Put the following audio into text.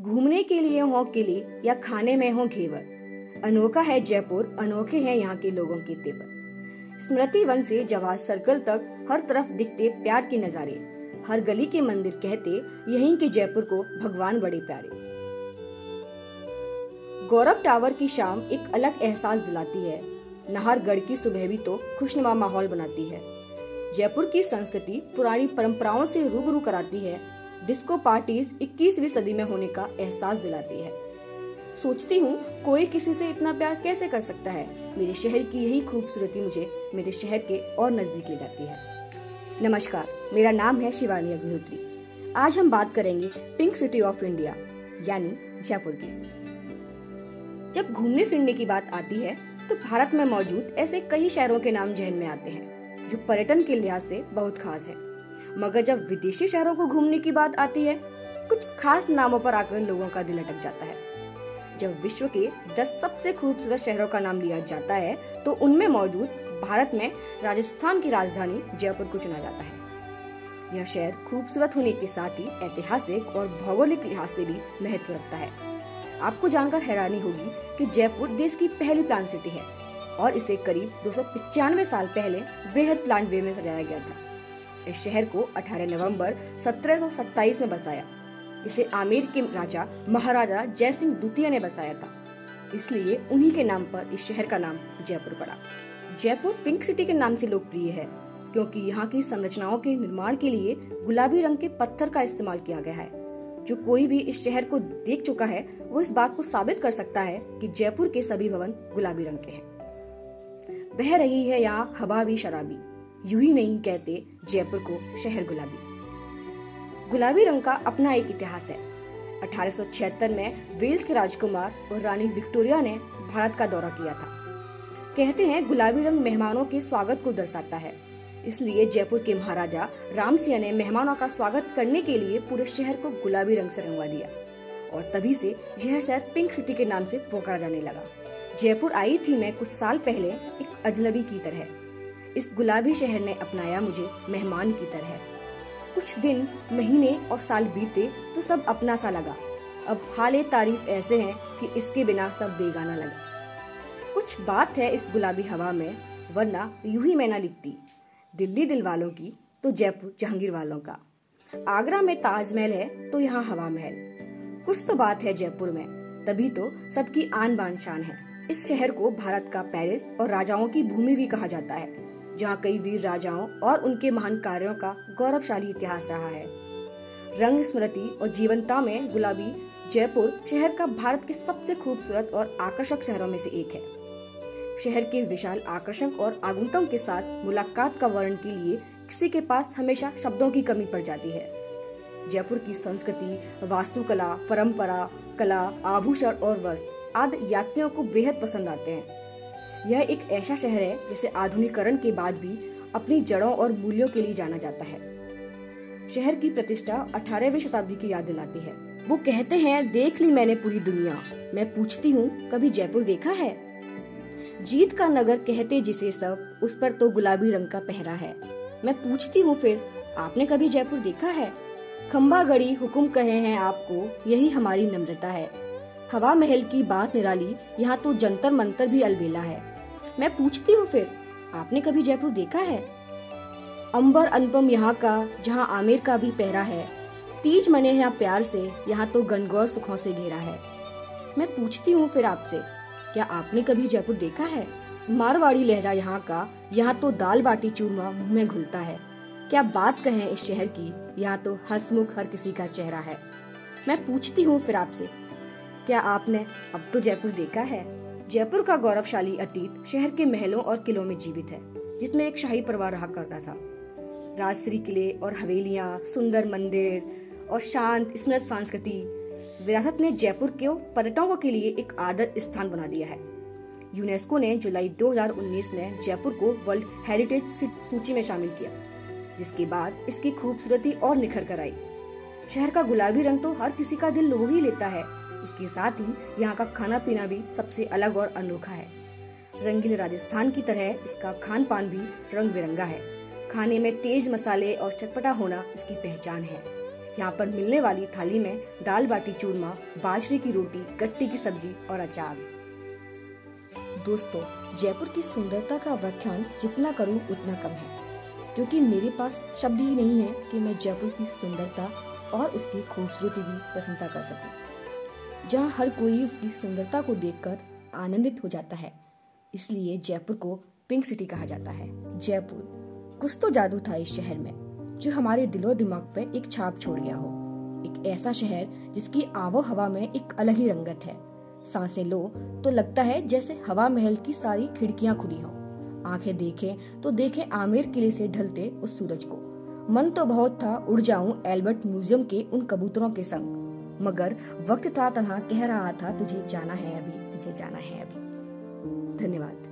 घूमने के लिए हो किले या खाने में हो घेवर। अनोखा है जयपुर, अनोखे हैं यहाँ के लोगों के तेवर स्मृति वन से जवाहर सर्कल तक हर तरफ़ दिखते प्यार के नजारे। हर गली के मंदिर कहते, यहीं के जयपुर को भगवान बड़े प्यारे। गौरव टावर की शाम एक अलग एहसास दिलाती है। नाहरगढ़ की सुबह भी तो खुशनुमा माहौल बनाती है। जयपुर की संस्कृति पुरानी परंपराओं से रूबरू कराती है। डिस्को पार्टीज़ 21वीं सदी में होने का एहसास दिलाती है। सोचती हूँ, कोई किसी से इतना प्यार कैसे कर सकता है? मेरे शहर की यही खूबसूरती मुझे मेरे शहर के और नज़दीक ले जाती है। नमस्कार, मेरा नाम है शिवानी अग्निहोत्री। आज हम बात करेंगे पिंक सिटी ऑफ़ इंडिया, यानी जयपुर की। जब घूमने फिरने की बात आती है तो भारत में मौजूद ऐसे कई शहरों के नाम जहन में आते हैं, जो पर्यटन के लिहाज से बहुत खास है। मगर जब विदेशी शहरों को घूमने की बात आती है, कुछ खास नामों पर आकर लोगों का दिल अटक जाता है। जब विश्व के 10 सबसे खूबसूरत शहरों का नाम लिया जाता है तो उनमें मौजूद भारत में राजस्थान की राजधानी जयपुर को चुना जाता है। यह शहर खूबसूरत होने के साथ ही ऐतिहासिक और भौगोलिक लिहाज से भी महत्व रखता है। आपको जानकर हैरानी होगी कि जयपुर देश की पहली प्लान सिटी है, और इसे करीब दो साल पहले बेहद प्लान वे में सजाया गया था। इस शहर को 18 नवंबर 1727 में बसाया। इसे आमेर के राजा, महाराजा जय सिंह द्वितीय ने बसाया था। इसलिए उन्हीं के नाम पर इस शहर का नाम जयपुर पड़ा। जयपुर पिंक सिटी के नाम से लोकप्रिय है, क्योंकि यहाँ की संरचनाओं के निर्माण के लिए गुलाबी रंग के पत्थर का इस्तेमाल किया गया है। जो कोई भी इस शहर को देख चुका है, वो इस बात को साबित कर सकता है कि जयपुर के सभी भवन गुलाबी रंग के हैं। बह रही है यहाँ हवा भी शराबी। यू ही नहीं कहते जयपुर को शहर गुलाबी। गुलाबी रंग का अपना एक इतिहास है। 1876 में वेल्स के राजकुमार और रानी विक्टोरिया ने भारत का दौरा किया था। कहते हैं गुलाबी रंग मेहमानों के स्वागत को दर्शाता है। इसलिए जयपुर के महाराजा राम सिंह ने मेहमानों का स्वागत करने के लिए पूरे शहर को गुलाबी रंग से रंगवा दिया और तभी से यह शहर पिंक सिटी के नाम से पुकारा जाने लगा। जयपुर आई थी मैं कुछ साल पहले एक अजनबी की तरह। इस गुलाबी शहर ने अपनाया मुझे मेहमान की तरह। कुछ दिन, महीने और साल बीते तो सब अपना सा लगा। अब हाले तारीफ़ ऐसे हैं कि इसके बिना सब बेगाना लगा। कुछ बात है इस गुलाबी हवा में, वरना यूँ ही मैं ना लिखती। दिल्ली दिल वालों की तो जयपुर जहांगीर वालों का। आगरा में ताजमहल है तो यहाँ हवा महल। कुछ तो बात है जयपुर में, तभी तो सबकी आन बान शान है। इस शहर को भारत का पेरिस और राजाओं की भूमि भी कहा जाता है। जहाँ कई वीर राजाओं और उनके महान कार्यों का गौरवशाली इतिहास रहा है। रंग स्मृति और जीवंता में गुलाबी जयपुर शहर का भारत के सबसे खूबसूरत और आकर्षक शहरों में से एक है। शहर के विशाल आकर्षक और आगुंतों के साथ मुलाकात का वर्णन के लिए किसी के पास हमेशा शब्दों की कमी पड़ जाती है। जयपुर की संस्कृति, वास्तुकला, परंपरा, कला, आभूषण और वस्त्र आदि यात्रियों को बेहद पसंद आते हैं। यह एक ऐसा शहर है जिसे आधुनिकरण के बाद भी अपनी जड़ों और मूल्यों के लिए जाना जाता है। शहर की प्रतिष्ठा 18वीं शताब्दी की याद दिलाती है। वो कहते हैं, देख ली मैंने पूरी दुनिया। मैं पूछती हूँ, कभी जयपुर देखा है? जीत का नगर कहते जिसे सब, उस पर तो गुलाबी रंग का पहरा है। मैं पूछती हूँ फिर, आपने कभी जयपुर देखा है? खम्बा गड़ी हुकुम कहे हैं आपको, यही हमारी नम्रता है। हवा महल की बात निराली, यहाँ तो जंतर मंतर भी अलबेला है। मैं पूछती हूँ फिर, आपने कभी जयपुर देखा है? अंबर अनुपम यहाँ का, जहाँ आमिर का भी पहरा है। तीज मने यहाँ प्यार से, यहाँ तो गनगौर सुखों से घेरा है। मैं पूछती हूँ फिर आपसे, क्या आपने कभी जयपुर देखा है? मारवाड़ी लहजा यहाँ का, यहाँ तो दाल बाटी चूरमा मुँह में घुलता है। क्या बात कहें इस शहर की, यहाँ तो हसमुख हर किसी का चेहरा है। मैं पूछती हूँ फिर आपसे, क्या आपने अब तो जयपुर देखा है? जयपुर का गौरवशाली अतीत शहर के महलों और किलों में जीवित है, जिसमें एक शाही परिवार रहा करता था। राजश्री किले और हवेलियाँ, सुंदर मंदिर और शांत, स्मृत संस्कृति, विरासत ने जयपुर के पर्यटकों के लिए एक आदर स्थान बना दिया है। यूनेस्को ने जुलाई 2019 में जयपुर को वर्ल्ड हेरिटेज सूची में शामिल किया, जिसके बाद इसकी खूबसूरती और निखर कर आई। शहर का गुलाबी रंग तो हर किसी का दिल लो ही लेता है इसके साथ ही यहाँ का खाना पीना भी सबसे अलग और अनोखा है। रंगीन राजस्थान की तरह इसका खान पान भी रंग बिरंगा है। खाने में तेज मसाले और चटपटा होना इसकी पहचान है। यहाँ पर मिलने वाली थाली में दाल बाटी चूरमा, बाजरे की रोटी, गट्टी की सब्ज़ी और अचार। दोस्तों, जयपुर की सुंदरता का व्याख्यान जितना करूँ उतना कम है। क्योंकि मेरे पास शब्द ही नहीं है कि मैं जयपुर की सुंदरता और उसकी खूबसूरती की प्रशंसा कर सकूँ। जहाँ हर कोई उसकी सुंदरता को देखकर आनंदित हो जाता है। इसलिए जयपुर को पिंक सिटी कहा जाता है। जयपुर, कुछ तो जादू था इस शहर में, जो हमारे दिलो दिमाग पे एक छाप छोड़ गया हो। एक ऐसा शहर जिसकी आबो हवा में एक अलग ही रंगत है। साँसें लो तो लगता है जैसे हवा महल की सारी खिड़कियाँ खुली हों। आँखें देखें तो देखें आमिर किले से ढलते उस सूरज को। मन तो बहुत था उड़ जाऊँ एल्बर्ट म्यूज़ियम के उन कबूतरों के संग। मगर वक्त था तनहा कह रहा था, तुझे जाना है अभी, तुझे जाना है अभी। धन्यवाद।